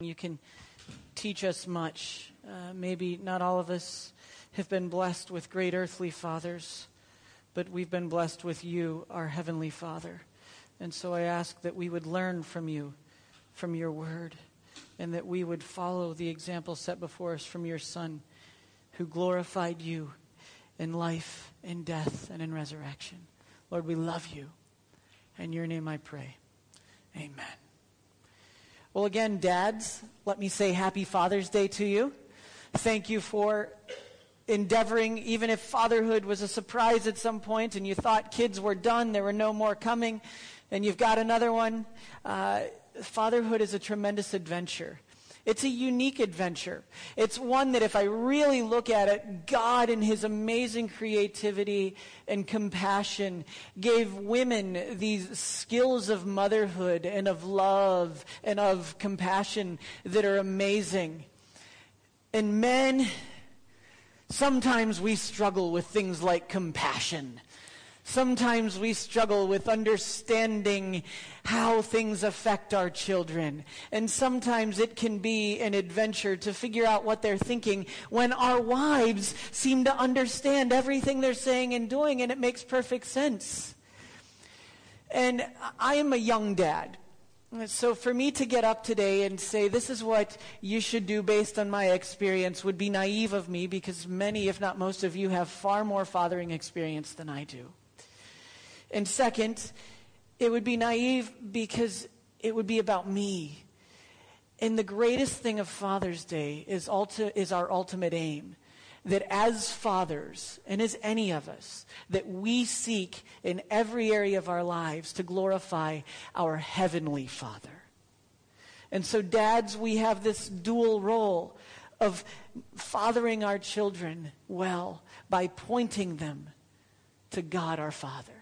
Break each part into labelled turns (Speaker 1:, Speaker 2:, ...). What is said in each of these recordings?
Speaker 1: You can teach us much. Uh, maybe not all of us have been blessed with great earthly fathers, but we've been blessed with you, our Heavenly Father. And so I ask that we would learn from you, from your word, and that we would follow the example set before us from your Son, who glorified you in life, in death, and in resurrection. Lord, we love you. In your name I pray. Amen. Well, again, dads, let me say happy Father's Day to you. Thank you for endeavoring, even if fatherhood was a surprise at some point and you thought kids were done, there were no more coming, and you've got another one. Uh, fatherhood is a tremendous adventure. It's a unique adventure. It's one that if I really look at it, God in his amazing creativity and compassion gave women these skills of motherhood and of love and of compassion that are amazing. And men, sometimes we struggle with things like compassion. Sometimes we struggle with understanding how things affect our children. And sometimes it can be an adventure to figure out what they're thinking when our wives seem to understand everything they're saying and doing and it makes perfect sense. And I am a young dad. So for me to get up today and say this is what you should do based on my experience would be naive of me because many, if not most of you, have far more fathering experience than I do. And second, it would be naive because it would be about me. And the greatest thing of Father's Day is, ulti- is our ultimate aim. That as fathers, and as any of us, that we seek in every area of our lives to glorify our Heavenly Father. And so, dads, we have this dual role of fathering our children well by pointing them to God our Father.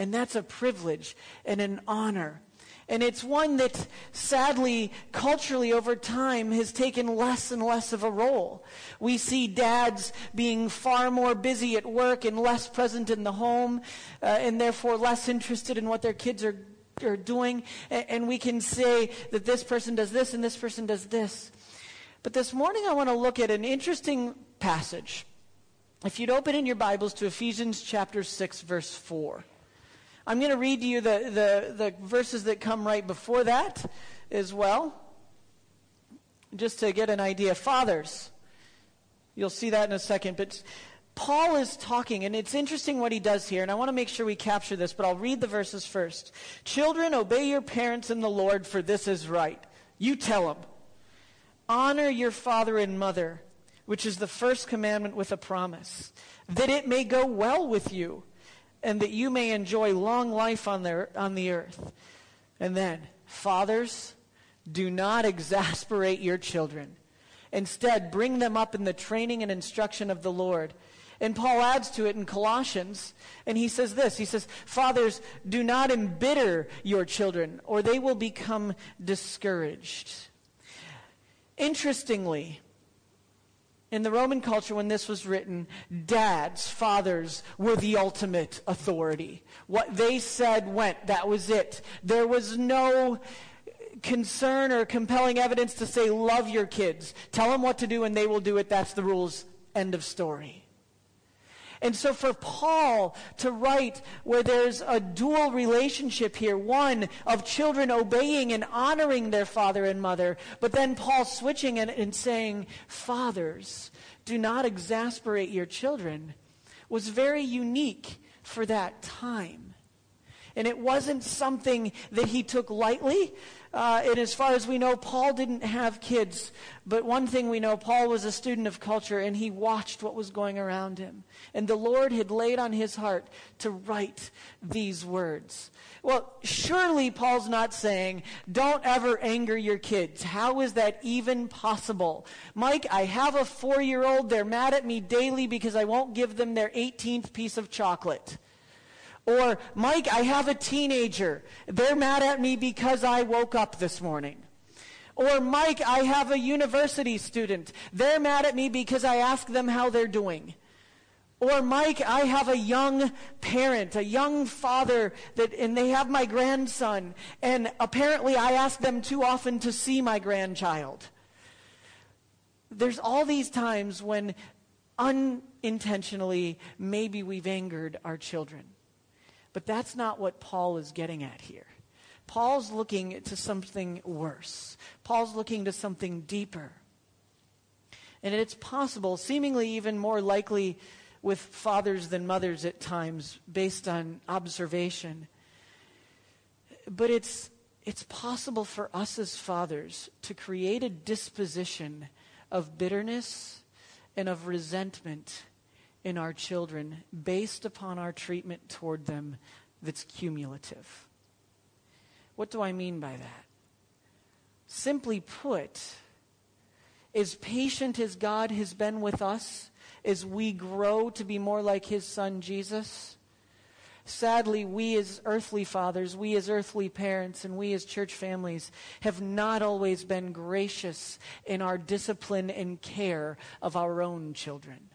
Speaker 1: And that's a privilege and an honor. And it's one that sadly, culturally over time has taken less and less of a role. We see dads being far more busy at work and less present in the home, uh, and therefore less interested in what their kids are, are doing. And we can say that this person does this and this person does this. But this morning I want to look at an interesting passage. If you'd open in your Bibles to Ephesians chapter 6 verse 4. I'm going to read to you the, the, the verses that come right before that as well, just to get an idea. Fathers, you'll see that in a second, but Paul is talking, and it's interesting what he does here, and I want to make sure we capture this, but I'll read the verses first. Children, obey your parents in the Lord, for this is right. You tell them. Honor your father and mother, which is the first commandment with a promise, that it may go well with you and that you may enjoy long life on the, on the earth. And then, fathers, do not exasperate your children. Instead, bring them up in the training and instruction of the Lord. And Paul adds to it in Colossians, and he says this He says, Fathers, do not embitter your children, or they will become discouraged. Interestingly, in the Roman culture, when this was written, dads, fathers were the ultimate authority. What they said went. That was it. There was no concern or compelling evidence to say, love your kids. Tell them what to do and they will do it. That's the rules. End of story. And so for Paul to write where there's a dual relationship here, one of children obeying and honoring their father and mother, but then Paul switching and, and saying, fathers, do not exasperate your children, was very unique for that time. And it wasn't something that he took lightly. Uh, and as far as we know, Paul didn't have kids. But one thing we know, Paul was a student of culture and he watched what was going around him. And the Lord had laid on his heart to write these words. Well, surely Paul's not saying, don't ever anger your kids. How is that even possible? Mike, I have a four year old. They're mad at me daily because I won't give them their 18th piece of chocolate. Or, Mike, I have a teenager. They're mad at me because I woke up this morning. Or, Mike, I have a university student. They're mad at me because I ask them how they're doing. Or Mike, I have a young parent, a young father that, and they have my grandson, and apparently I ask them too often to see my grandchild. There's all these times when unintentionally maybe we've angered our children. But that's not what Paul is getting at here. Paul's looking to something worse. Paul's looking to something deeper. And it's possible, seemingly even more likely with fathers than mothers at times, based on observation. But it's, it's possible for us as fathers to create a disposition of bitterness and of resentment in our children based upon our treatment toward them that's cumulative. What do I mean by that? Simply put, as patient as God has been with us as we grow to be more like his son Jesus, sadly, we as earthly fathers, we as earthly parents, and we as church families have not always been gracious in our discipline and care of our own children.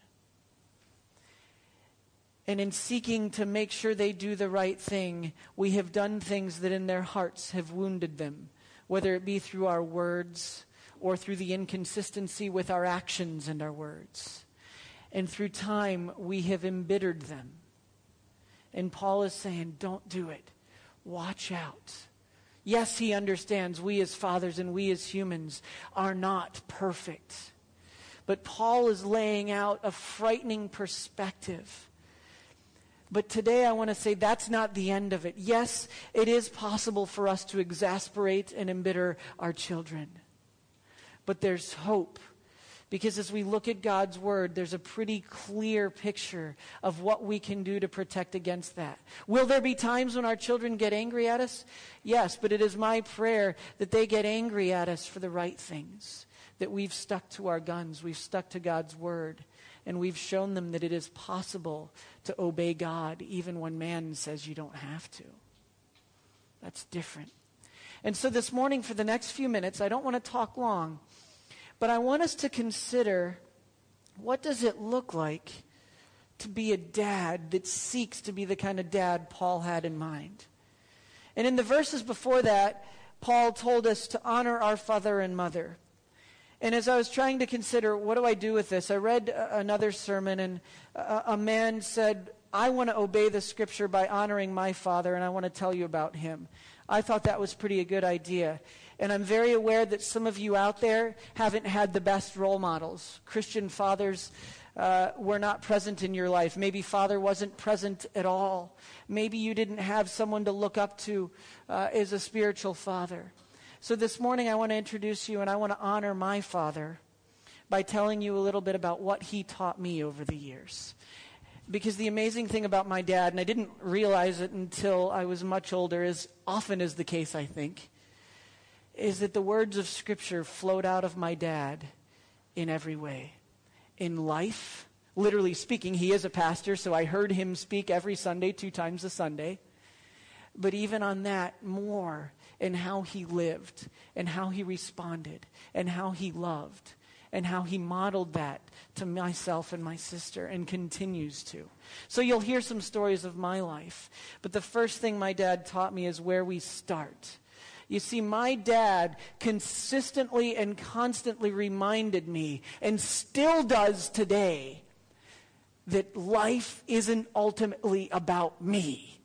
Speaker 1: And in seeking to make sure they do the right thing, we have done things that in their hearts have wounded them, whether it be through our words or through the inconsistency with our actions and our words. And through time, we have embittered them. And Paul is saying, don't do it. Watch out. Yes, he understands we as fathers and we as humans are not perfect. But Paul is laying out a frightening perspective. But today I want to say that's not the end of it. Yes, it is possible for us to exasperate and embitter our children. But there's hope. Because as we look at God's word, there's a pretty clear picture of what we can do to protect against that. Will there be times when our children get angry at us? Yes, but it is my prayer that they get angry at us for the right things. That we've stuck to our guns, we've stuck to God's word, and we've shown them that it is possible to obey God even when man says you don't have to. That's different. And so this morning, for the next few minutes, I don't want to talk long. But I want us to consider what does it look like to be a dad that seeks to be the kind of dad Paul had in mind. And in the verses before that, Paul told us to honor our father and mother. And as I was trying to consider, what do I do with this? I read another sermon, and a man said, I want to obey the scripture by honoring my father, and I want to tell you about him. I thought that was pretty a good idea. And I'm very aware that some of you out there haven't had the best role models. Christian fathers uh, were not present in your life. Maybe father wasn't present at all. Maybe you didn't have someone to look up to uh, as a spiritual father. So this morning I want to introduce you and I want to honor my father by telling you a little bit about what he taught me over the years. Because the amazing thing about my dad, and I didn't realize it until I was much older, as often is the case, I think, is that the words of Scripture flowed out of my dad in every way. In life, literally speaking, he is a pastor, so I heard him speak every Sunday, two times a Sunday. But even on that, more in how he lived, and how he responded, and how he loved, and how he modeled that to myself and my sister, and continues to. So you'll hear some stories of my life. But the first thing my dad taught me is where we start you see, my dad consistently and constantly reminded me, and still does today, that life isn't ultimately about me.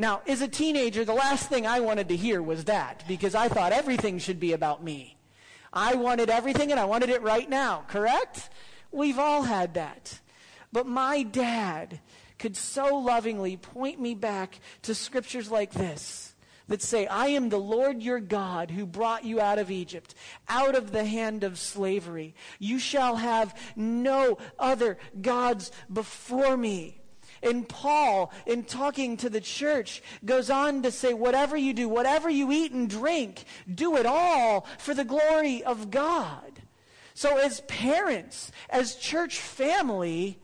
Speaker 1: Now, as a teenager, the last thing I wanted to hear was that, because I thought everything should be about me. I wanted everything and I wanted it right now, correct? We've all had that. But my dad could so lovingly point me back to scriptures like this that say, I am the Lord your God who brought you out of Egypt, out of the hand of slavery. You shall have no other gods before me. And Paul, in talking to the church, goes on to say, whatever you do, whatever you eat and drink, do it all for the glory of God. So as parents, as church family,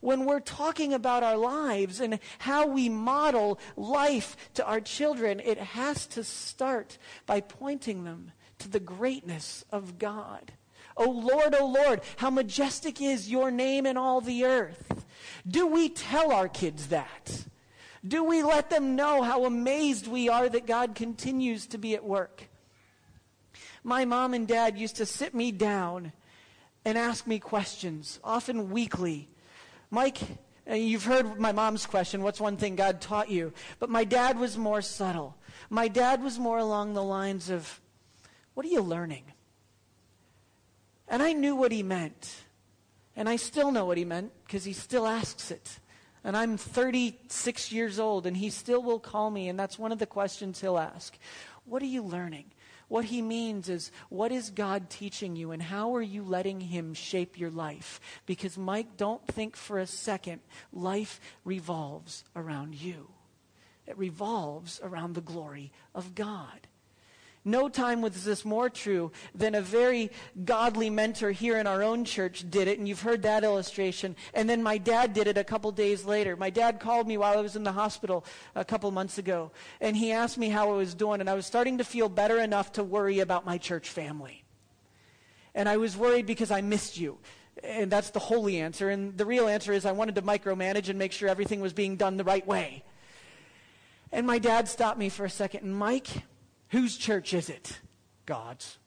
Speaker 1: when we're talking about our lives and how we model life to our children, it has to start by pointing them to the greatness of God. O oh Lord, O oh Lord, how majestic is your name in all the earth. Do we tell our kids that? Do we let them know how amazed we are that God continues to be at work? My mom and dad used to sit me down and ask me questions, often weekly. Mike, uh, you've heard my mom's question, what's one thing God taught you? But my dad was more subtle. My dad was more along the lines of, what are you learning? And I knew what he meant. And I still know what he meant because he still asks it. And I'm 36 years old and he still will call me, and that's one of the questions he'll ask. What are you learning? What he means is, what is God teaching you and how are you letting him shape your life? Because, Mike, don't think for a second life revolves around you. It revolves around the glory of God. No time was this more true than a very godly mentor here in our own church did it, and you've heard that illustration. And then my dad did it a couple days later. My dad called me while I was in the hospital a couple months ago, and he asked me how I was doing, and I was starting to feel better enough to worry about my church family. And I was worried because I missed you. And that's the holy answer. And the real answer is I wanted to micromanage and make sure everything was being done the right way. And my dad stopped me for a second. And Mike, Whose church is it? God's.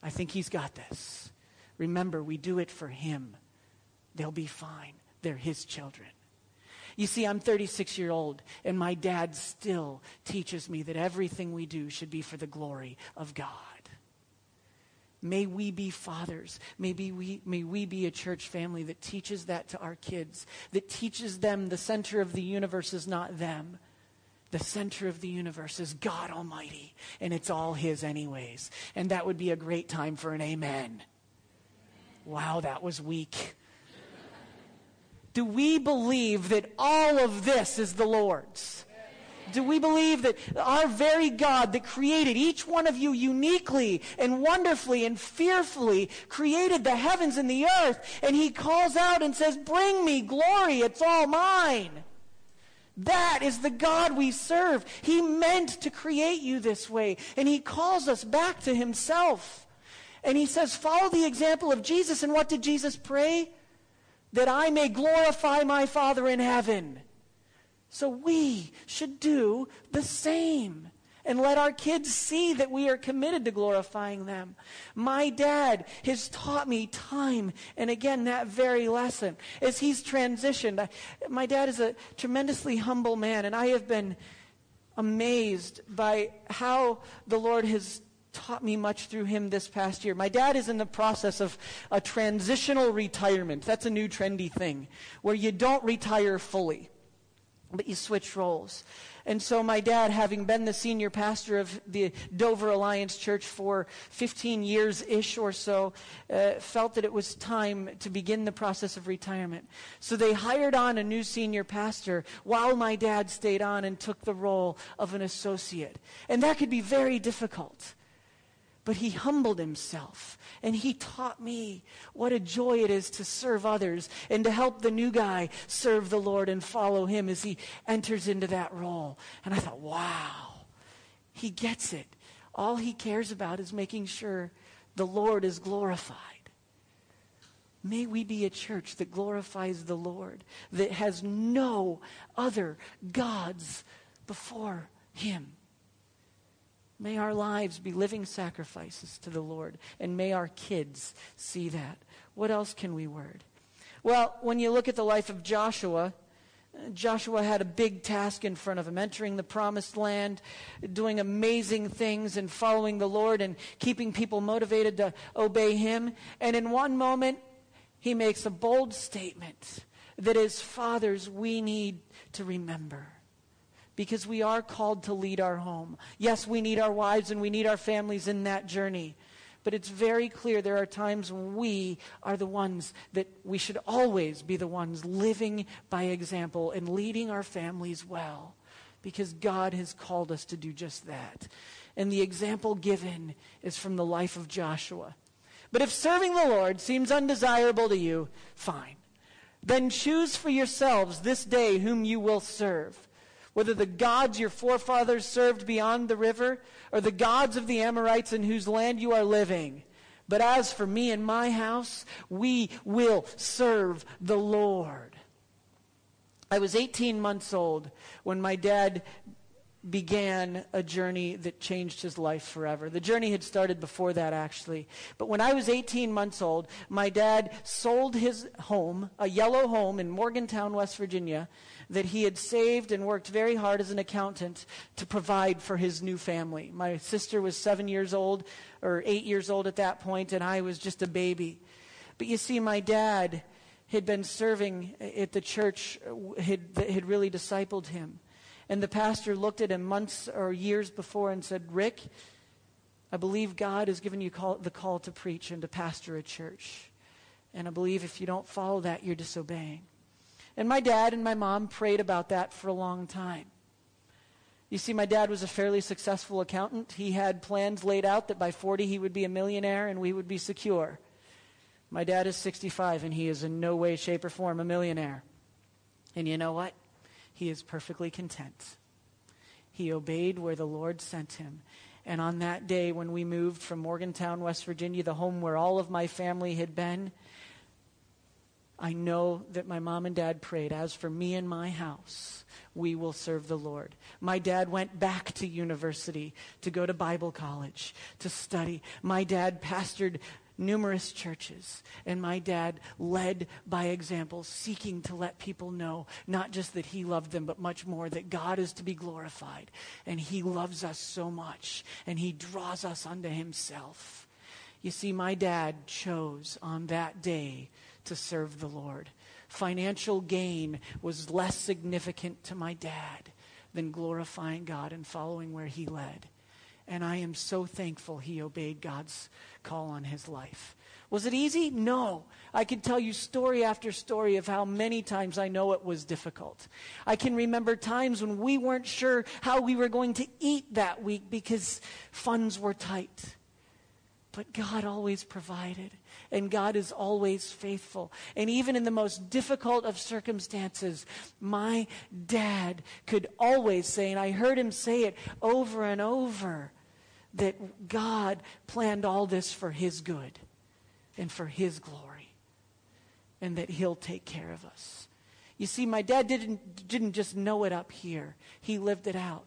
Speaker 1: I think he's got this. Remember, we do it for him. They'll be fine. They're his children. You see, I'm 36 years old, and my dad still teaches me that everything we do should be for the glory of God. May we be fathers. May we, may we be a church family that teaches that to our kids, that teaches them the center of the universe is not them, the center of the universe is God Almighty, and it's all His, anyways. And that would be a great time for an amen. Wow, that was weak. Do we believe that all of this is the Lord's? Do we believe that our very God that created each one of you uniquely and wonderfully and fearfully created the heavens and the earth, and He calls out and says, Bring me glory, it's all mine? That is the God we serve. He meant to create you this way, and He calls us back to Himself. And He says, Follow the example of Jesus. And what did Jesus pray? That I may glorify my Father in heaven. So we should do the same and let our kids see that we are committed to glorifying them. My dad has taught me time and again that very lesson as he's transitioned. I, my dad is a tremendously humble man, and I have been amazed by how the Lord has taught me much through him this past year. My dad is in the process of a transitional retirement. That's a new trendy thing where you don't retire fully, but you switch roles. And so my dad, having been the senior pastor of the Dover Alliance Church for 15 years ish or so, uh, felt that it was time to begin the process of retirement. So they hired on a new senior pastor while my dad stayed on and took the role of an associate. And that could be very difficult. But he humbled himself and he taught me what a joy it is to serve others and to help the new guy serve the Lord and follow him as he enters into that role. And I thought, wow, he gets it. All he cares about is making sure the Lord is glorified. May we be a church that glorifies the Lord, that has no other gods before him. May our lives be living sacrifices to the Lord, and may our kids see that. What else can we word? Well, when you look at the life of Joshua, Joshua had a big task in front of him, entering the promised land, doing amazing things and following the Lord and keeping people motivated to obey him. And in one moment, he makes a bold statement that as fathers, we need to remember because we are called to lead our home. Yes, we need our wives and we need our families in that journey. But it's very clear there are times when we are the ones that we should always be the ones living by example and leading our families well because God has called us to do just that. And the example given is from the life of Joshua. But if serving the Lord seems undesirable to you, fine. Then choose for yourselves this day whom you will serve whether the gods your forefathers served beyond the river or the gods of the Amorites in whose land you are living. But as for me and my house, we will serve the Lord. I was 18 months old when my dad began a journey that changed his life forever. The journey had started before that, actually. But when I was 18 months old, my dad sold his home, a yellow home in Morgantown, West Virginia, that he had saved and worked very hard as an accountant to provide for his new family. My sister was seven years old, or eight years old at that point, and I was just a baby. But you see, my dad had been serving at the church uh, had, had really discipled him. And the pastor looked at him months or years before and said, Rick, I believe God has given you call, the call to preach and to pastor a church. And I believe if you don't follow that, you're disobeying. And my dad and my mom prayed about that for a long time. You see, my dad was a fairly successful accountant. He had plans laid out that by 40 he would be a millionaire and we would be secure. My dad is 65 and he is in no way, shape, or form a millionaire. And you know what? He is perfectly content. He obeyed where the Lord sent him. And on that day, when we moved from Morgantown, West Virginia, the home where all of my family had been, I know that my mom and dad prayed, as for me and my house, we will serve the Lord. My dad went back to university to go to Bible college to study. My dad pastored numerous churches. And my dad led by example, seeking to let people know not just that he loved them, but much more that God is to be glorified. And he loves us so much. And he draws us unto himself. You see, my dad chose on that day to serve the Lord. Financial gain was less significant to my dad than glorifying God and following where he led. And I am so thankful he obeyed God's call on his life. Was it easy? No. I can tell you story after story of how many times I know it was difficult. I can remember times when we weren't sure how we were going to eat that week because funds were tight. But God always provided, and God is always faithful. And even in the most difficult of circumstances, my dad could always say, and I heard him say it over and over, that God planned all this for His good and for His glory, and that He'll take care of us. You see, my dad didn't, didn't just know it up here, he lived it out.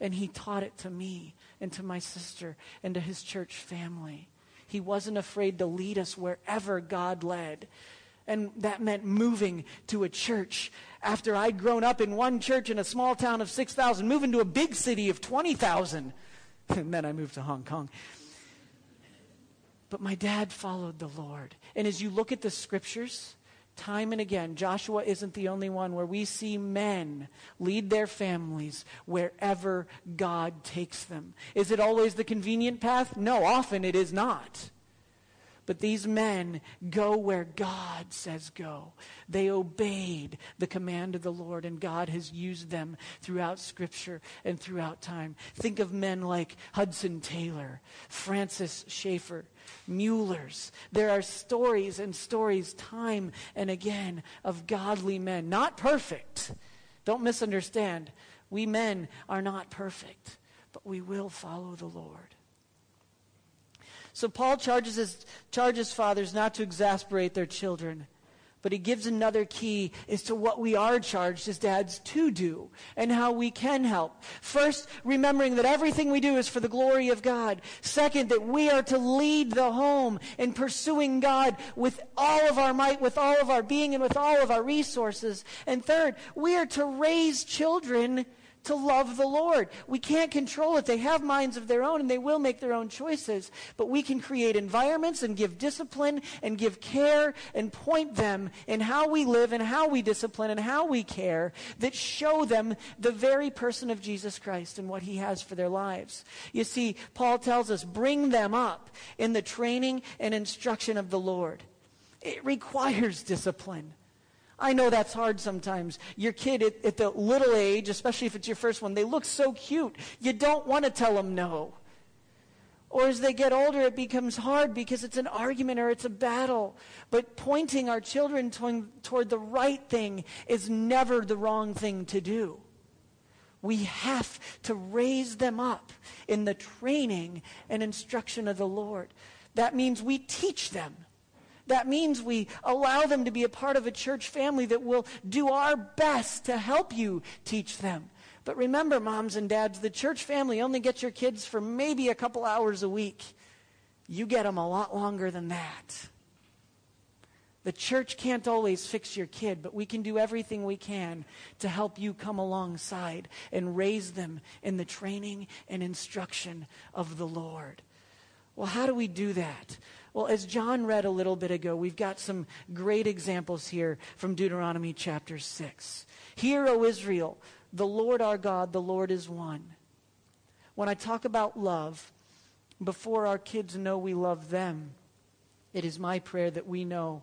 Speaker 1: And he taught it to me and to my sister and to his church family. He wasn't afraid to lead us wherever God led. And that meant moving to a church after I'd grown up in one church in a small town of 6,000, moving to a big city of 20,000. and then I moved to Hong Kong. But my dad followed the Lord. And as you look at the scriptures, time and again, Joshua isn't the only one where we see men lead their families wherever God takes them. Is it always the convenient path? No, often it is not. But these men go where God says go. They obeyed the command of the Lord, and God has used them throughout Scripture and throughout time. Think of men like Hudson Taylor, Francis Schaeffer, Muellers. There are stories and stories, time and again, of godly men. Not perfect. Don't misunderstand. We men are not perfect, but we will follow the Lord. So Paul charges, his, charges fathers not to exasperate their children. But he gives another key as to what we are charged as dads to do and how we can help. First, remembering that everything we do is for the glory of God. Second, that we are to lead the home in pursuing God with all of our might, with all of our being, and with all of our resources. And third, we are to raise children to love the Lord. We can't control it. They have minds of their own and they will make their own choices. But we can create environments and give discipline and give care and point them in how we live and how we discipline and how we care that show them the very person of Jesus Christ and what he has for their lives. You see, Paul tells us, bring them up in the training and instruction of the Lord. It requires discipline. I know that's hard sometimes. Your kid at, at, the little age, especially if it's your first one, they look so cute. You don't want to tell them no. Or as they get older, it becomes hard because it's an argument or it's a battle. But pointing our children toward, toward the right thing is never the wrong thing to do. We have to raise them up in the training and instruction of the Lord. That means we teach them. That means we allow them to be a part of a church family that will do our best to help you teach them. But remember, moms and dads, the church family only gets your kids for maybe a couple hours a week. You get them a lot longer than that. The church can't always fix your kid, but we can do everything we can to help you come alongside and raise them in the training and instruction of the Lord. Well, how do we do that? Well, as John read a little bit ago, we've got some great examples here from Deuteronomy chapter 6. Hear, O Israel, the Lord our God, the Lord is one. When I talk about love, before our kids know we love them, it is my prayer that we know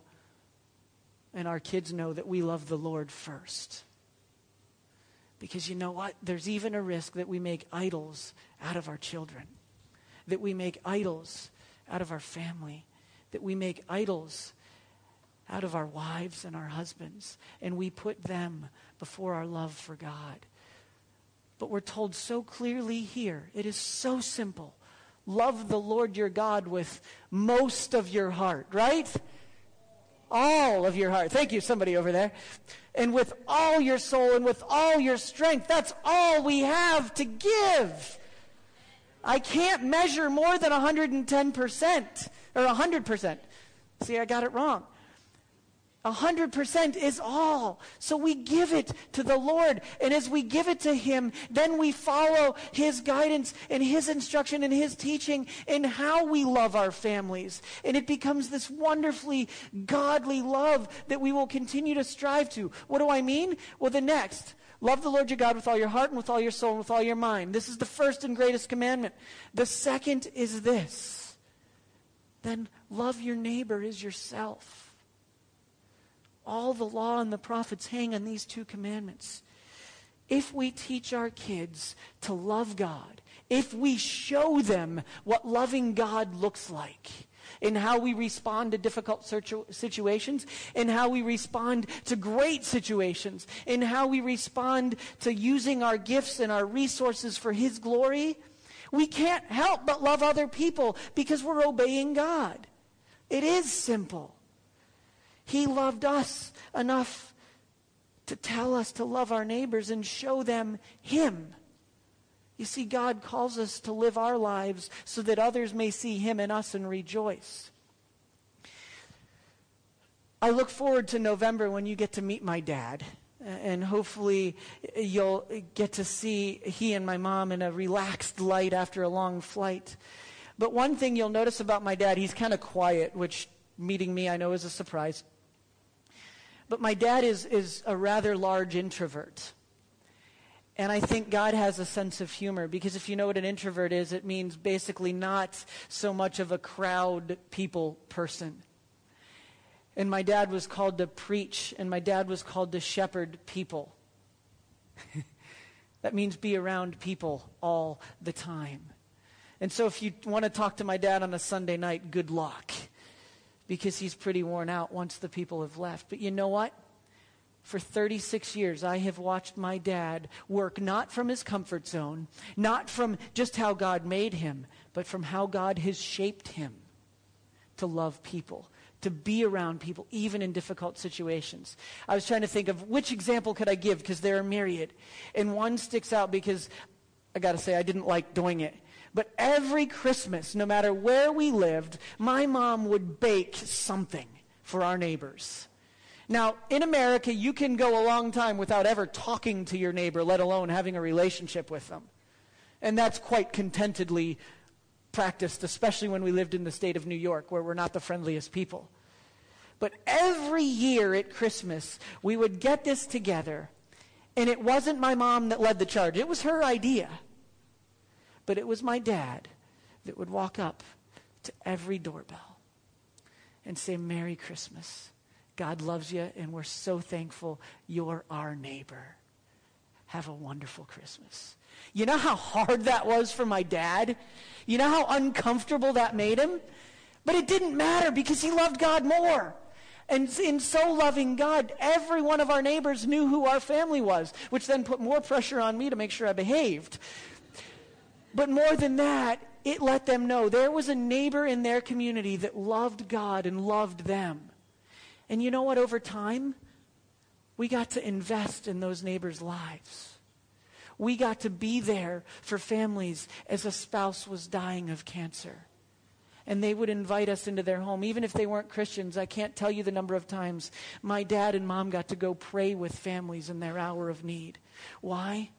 Speaker 1: and our kids know that we love the Lord first. Because you know what? There's even a risk that we make idols out of our children, that we make idols out of our family, that we make idols out of our wives and our husbands, and we put them before our love for God. But we're told so clearly here, it is so simple. Love the Lord your God with most of your heart, right? All of your heart. Thank you, somebody over there. And with all your soul and with all your strength. That's all we have to give. I can't measure more than 110% or 100%. See, I got it wrong. 100% is all. So we give it to the Lord. And as we give it to Him, then we follow His guidance and His instruction and His teaching in how we love our families. And it becomes this wonderfully godly love that we will continue to strive to. What do I mean? Well, the next. Love the Lord your God with all your heart and with all your soul and with all your mind. This is the first and greatest commandment. The second is this. Then love your neighbor as yourself. All the law and the prophets hang on these two commandments. If we teach our kids to love God, if we show them what loving God looks like, in how we respond to difficult situations, in how we respond to great situations, in how we respond to using our gifts and our resources for His glory, we can't help but love other people because we're obeying God. It is simple. He loved us enough to tell us to love our neighbors and show them Him. You see, God calls us to live our lives so that others may see Him in us and rejoice. I look forward to November when you get to meet my dad. And hopefully you'll get to see he and my mom in a relaxed light after a long flight. But one thing you'll notice about my dad, he's kind of quiet, which meeting me I know is a surprise. But my dad is, is a rather large introvert. And I think God has a sense of humor because if you know what an introvert is, it means basically not so much of a crowd people person. And my dad was called to preach, and my dad was called to shepherd people. that means be around people all the time. And so if you want to talk to my dad on a Sunday night, good luck because he's pretty worn out once the people have left. But you know what? For 36 years, I have watched my dad work not from his comfort zone, not from just how God made him, but from how God has shaped him to love people, to be around people, even in difficult situations. I was trying to think of which example could I give because there are myriad. And one sticks out because I got to say, I didn't like doing it. But every Christmas, no matter where we lived, my mom would bake something for our neighbors. Now, in America, you can go a long time without ever talking to your neighbor, let alone having a relationship with them. And that's quite contentedly practiced, especially when we lived in the state of New York, where we're not the friendliest people. But every year at Christmas, we would get this together, and it wasn't my mom that led the charge, it was her idea. But it was my dad that would walk up to every doorbell and say, Merry Christmas. God loves you, and we're so thankful you're our neighbor. Have a wonderful Christmas. You know how hard that was for my dad? You know how uncomfortable that made him? But it didn't matter because he loved God more. And in so loving God, every one of our neighbors knew who our family was, which then put more pressure on me to make sure I behaved. But more than that, it let them know there was a neighbor in their community that loved God and loved them. And you know what? Over time, we got to invest in those neighbors' lives. We got to be there for families as a spouse was dying of cancer. And they would invite us into their home, even if they weren't Christians. I can't tell you the number of times my dad and mom got to go pray with families in their hour of need. Why?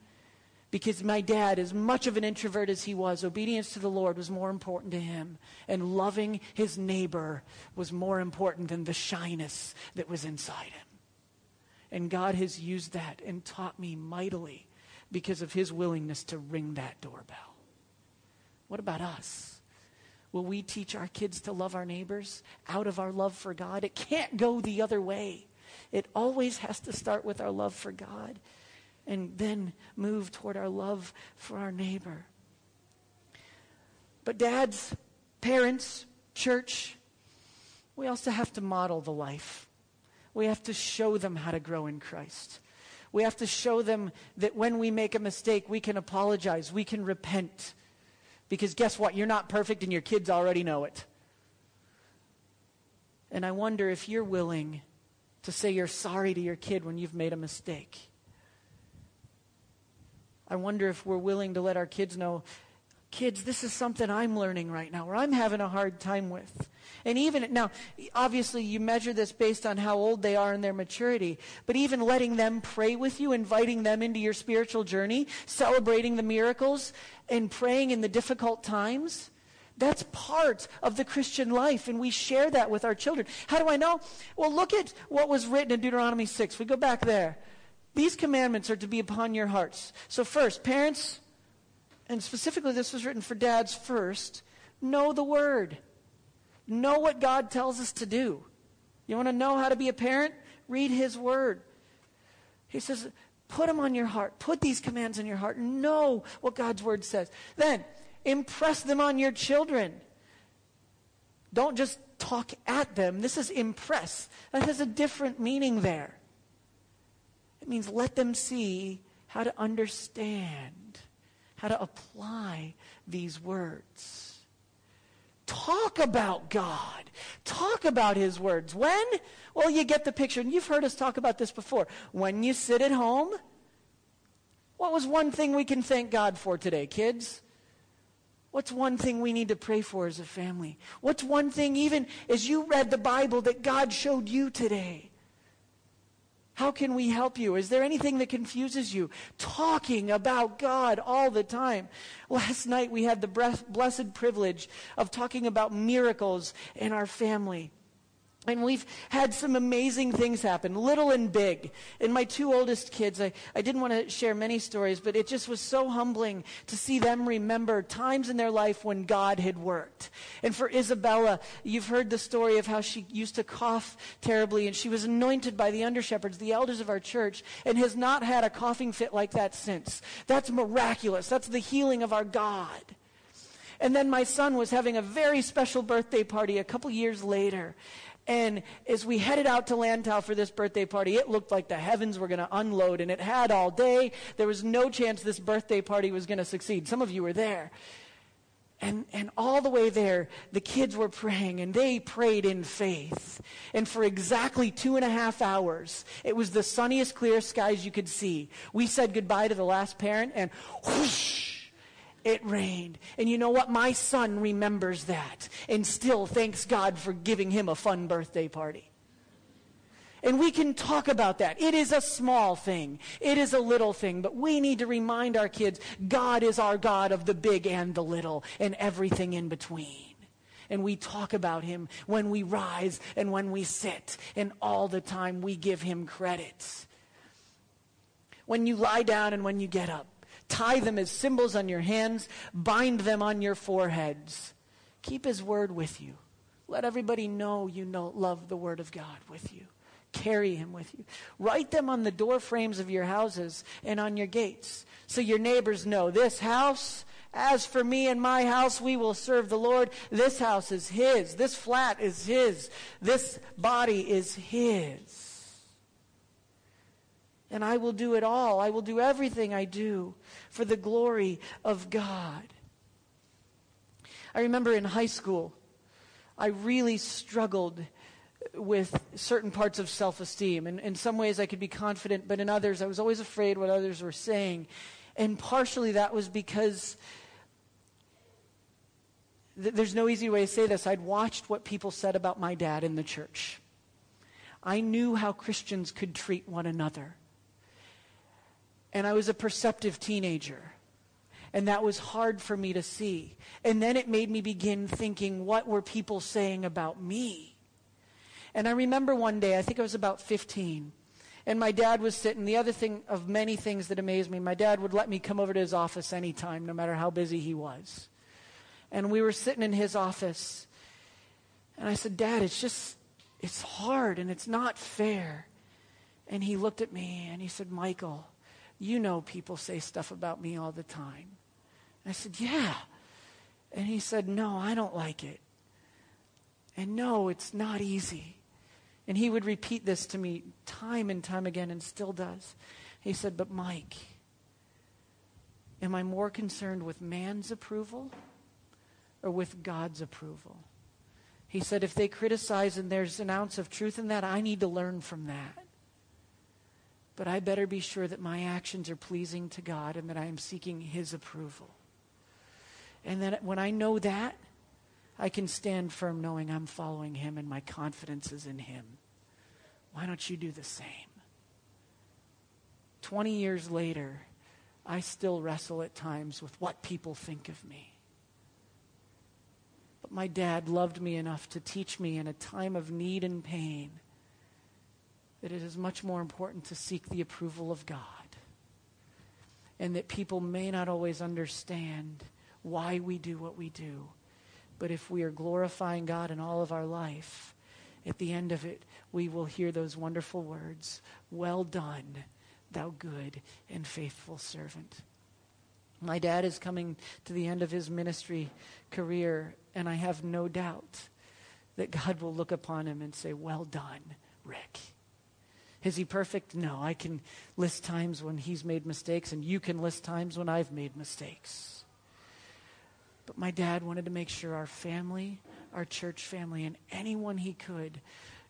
Speaker 1: Because my dad, as much of an introvert as he was, obedience to the Lord was more important to him. And loving his neighbor was more important than the shyness that was inside him. And God has used that and taught me mightily because of his willingness to ring that doorbell. What about us? Will we teach our kids to love our neighbors out of our love for God? It can't go the other way. It always has to start with our love for God and then move toward our love for our neighbor. But dads, parents, church, we also have to model the life. We have to show them how to grow in Christ. We have to show them that when we make a mistake, we can apologize, we can repent. Because guess what? You're not perfect and your kids already know it. And I wonder if you're willing to say you're sorry to your kid when you've made a mistake. I wonder if we're willing to let our kids know, kids, this is something I'm learning right now, or I'm having a hard time with. And even now, obviously, you measure this based on how old they are and their maturity, but even letting them pray with you, inviting them into your spiritual journey, celebrating the miracles, and praying in the difficult times. That's part of the Christian life, and we share that with our children. How do I know? Well, look at what was written in Deuteronomy 6. We go back there. These commandments are to be upon your hearts. So, first, parents, and specifically this was written for dads first, know the word. Know what God tells us to do. You want to know how to be a parent? Read His Word. He says, put them on your heart. Put these commands in your heart. Know what God's Word says. Then, impress them on your children. Don't just talk at them. This is impress. That has a different meaning there. It means let them see how to understand, how to apply these words. Talk about God. Talk about His words. When? Well, you get the picture. And you've heard us talk about this before. When you sit at home, what was one thing we can thank God for today, kids? What's one thing we need to pray for as a family? What's one thing, even as you read the Bible, that God showed you today? How can we help you? Is there anything that confuses you? Talking about God all the time. Last night we had the blessed privilege of talking about miracles in our family. And we've had some amazing things happen, little and big. And my two oldest kids, I, I didn't want to share many stories, but it just was so humbling to see them remember times in their life when God had worked. And for Isabella, you've heard the story of how she used to cough terribly, and she was anointed by the under shepherds, the elders of our church, and has not had a coughing fit like that since. That's miraculous. That's the healing of our God. And then my son was having a very special birthday party a couple years later. And as we headed out to Lantau for this birthday party, it looked like the heavens were going to unload, and it had all day. There was no chance this birthday party was going to succeed. Some of you were there. And, and all the way there, the kids were praying, and they prayed in faith. And for exactly two and a half hours, it was the sunniest, clearest skies you could see. We said goodbye to the last parent, and whoosh! It rained. And you know what? My son remembers that and still thanks God for giving him a fun birthday party. And we can talk about that. It is a small thing. It is a little thing. But we need to remind our kids God is our God of the big and the little and everything in between. And we talk about him when we rise and when we sit. And all the time we give him credit. When you lie down and when you get up. Tie them as symbols on your hands, bind them on your foreheads. Keep his word with you. Let everybody know you know love the word of God with you. Carry him with you. Write them on the door frames of your houses and on your gates so your neighbors know this house as for me and my house, we will serve the Lord. This house is His. This flat is His. This body is His and I will do it all. I will do everything I do for the glory of God. I remember in high school, I really struggled with certain parts of self esteem. And in some ways, I could be confident, but in others, I was always afraid what others were saying. And partially that was because th- there's no easy way to say this. I'd watched what people said about my dad in the church. I knew how Christians could treat one another. And I was a perceptive teenager. And that was hard for me to see. And then it made me begin thinking, what were people saying about me? And I remember one day, I think I was about 15, and my dad was sitting. The other thing of many things that amazed me, my dad would let me come over to his office anytime, no matter how busy he was. And we were sitting in his office, and I said, Dad, it's just, it's hard and it's not fair. And he looked at me and he said, Michael, you know people say stuff about me all the time. I said, Yeah. And he said, No, I don't like it. And no, it's not easy. And he would repeat this to me time and time again and still does. He said, But Mike, am I more concerned with man's approval or with God's approval? He said, If they criticize and there's an ounce of truth in that, I need to learn from that. But I better be sure that my actions are pleasing to God and that I am seeking His approval. And then when I know that, I can stand firm knowing I'm following him and my confidence is in him. Why don't you do the same? 20 years later, I still wrestle at times with what people think of me. But my dad loved me enough to teach me in a time of need and pain that it is much more important to seek the approval of God. And that people may not always understand why we do what we do. But if we are glorifying God in all of our life, at the end of it, we will hear those wonderful words Well done, thou good and faithful servant. My dad is coming to the end of his ministry career, and I have no doubt that God will look upon him and say, Well done, Rick. Is he perfect? No. I can list times when he's made mistakes, and you can list times when I've made mistakes. But my dad wanted to make sure our family, our church family, and anyone he could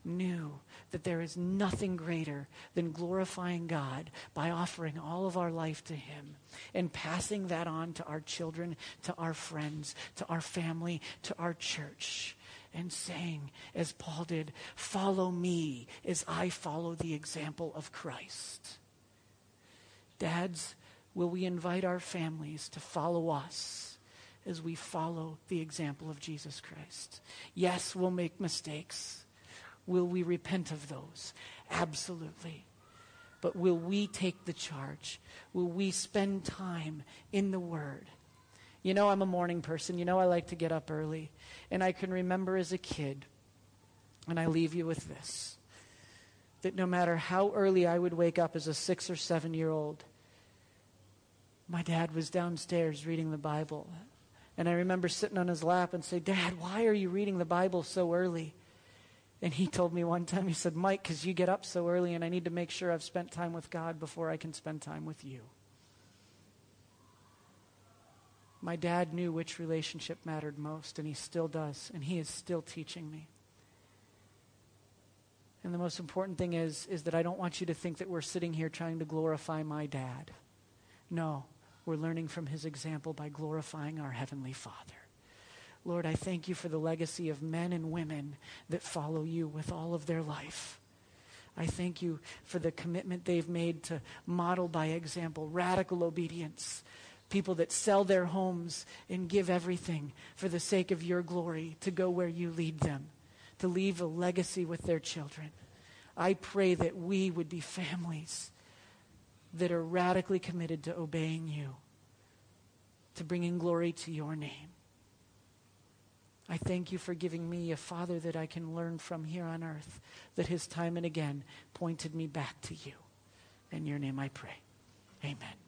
Speaker 1: knew that there is nothing greater than glorifying God by offering all of our life to Him and passing that on to our children, to our friends, to our family, to our church, and saying, as Paul did, follow me as I follow the example of Christ. Dads, will we invite our families to follow us? as we follow the example of Jesus Christ. Yes, we'll make mistakes. Will we repent of those? Absolutely. But will we take the charge? Will we spend time in the Word? You know, I'm a morning person. You know, I like to get up early. And I can remember as a kid, and I leave you with this, that no matter how early I would wake up as a six or seven year old, my dad was downstairs reading the Bible and I remember sitting on his lap and say, Dad, why are you reading the Bible so early? And he told me one time, he said, Mike, because you get up so early and I need to make sure I've spent time with God before I can spend time with you. My dad knew which relationship mattered most, and he still does, and he is still teaching me. And the most important thing is, is that I don't want you to think that we're sitting here trying to glorify my dad. No, we're learning from his example by glorifying our Heavenly Father. Lord, I thank you for the legacy of men and women that follow you with all of their life. I thank you for the commitment they've made to model by example radical obedience. People that sell their homes and give everything for the sake of your glory to go where you lead them, to leave a legacy with their children. I pray that we would be families that are radically committed to obeying you, to bringing glory to your name. I thank you for giving me a father that I can learn from here on earth, that has time and again pointed me back to you. In your name I pray. Amen.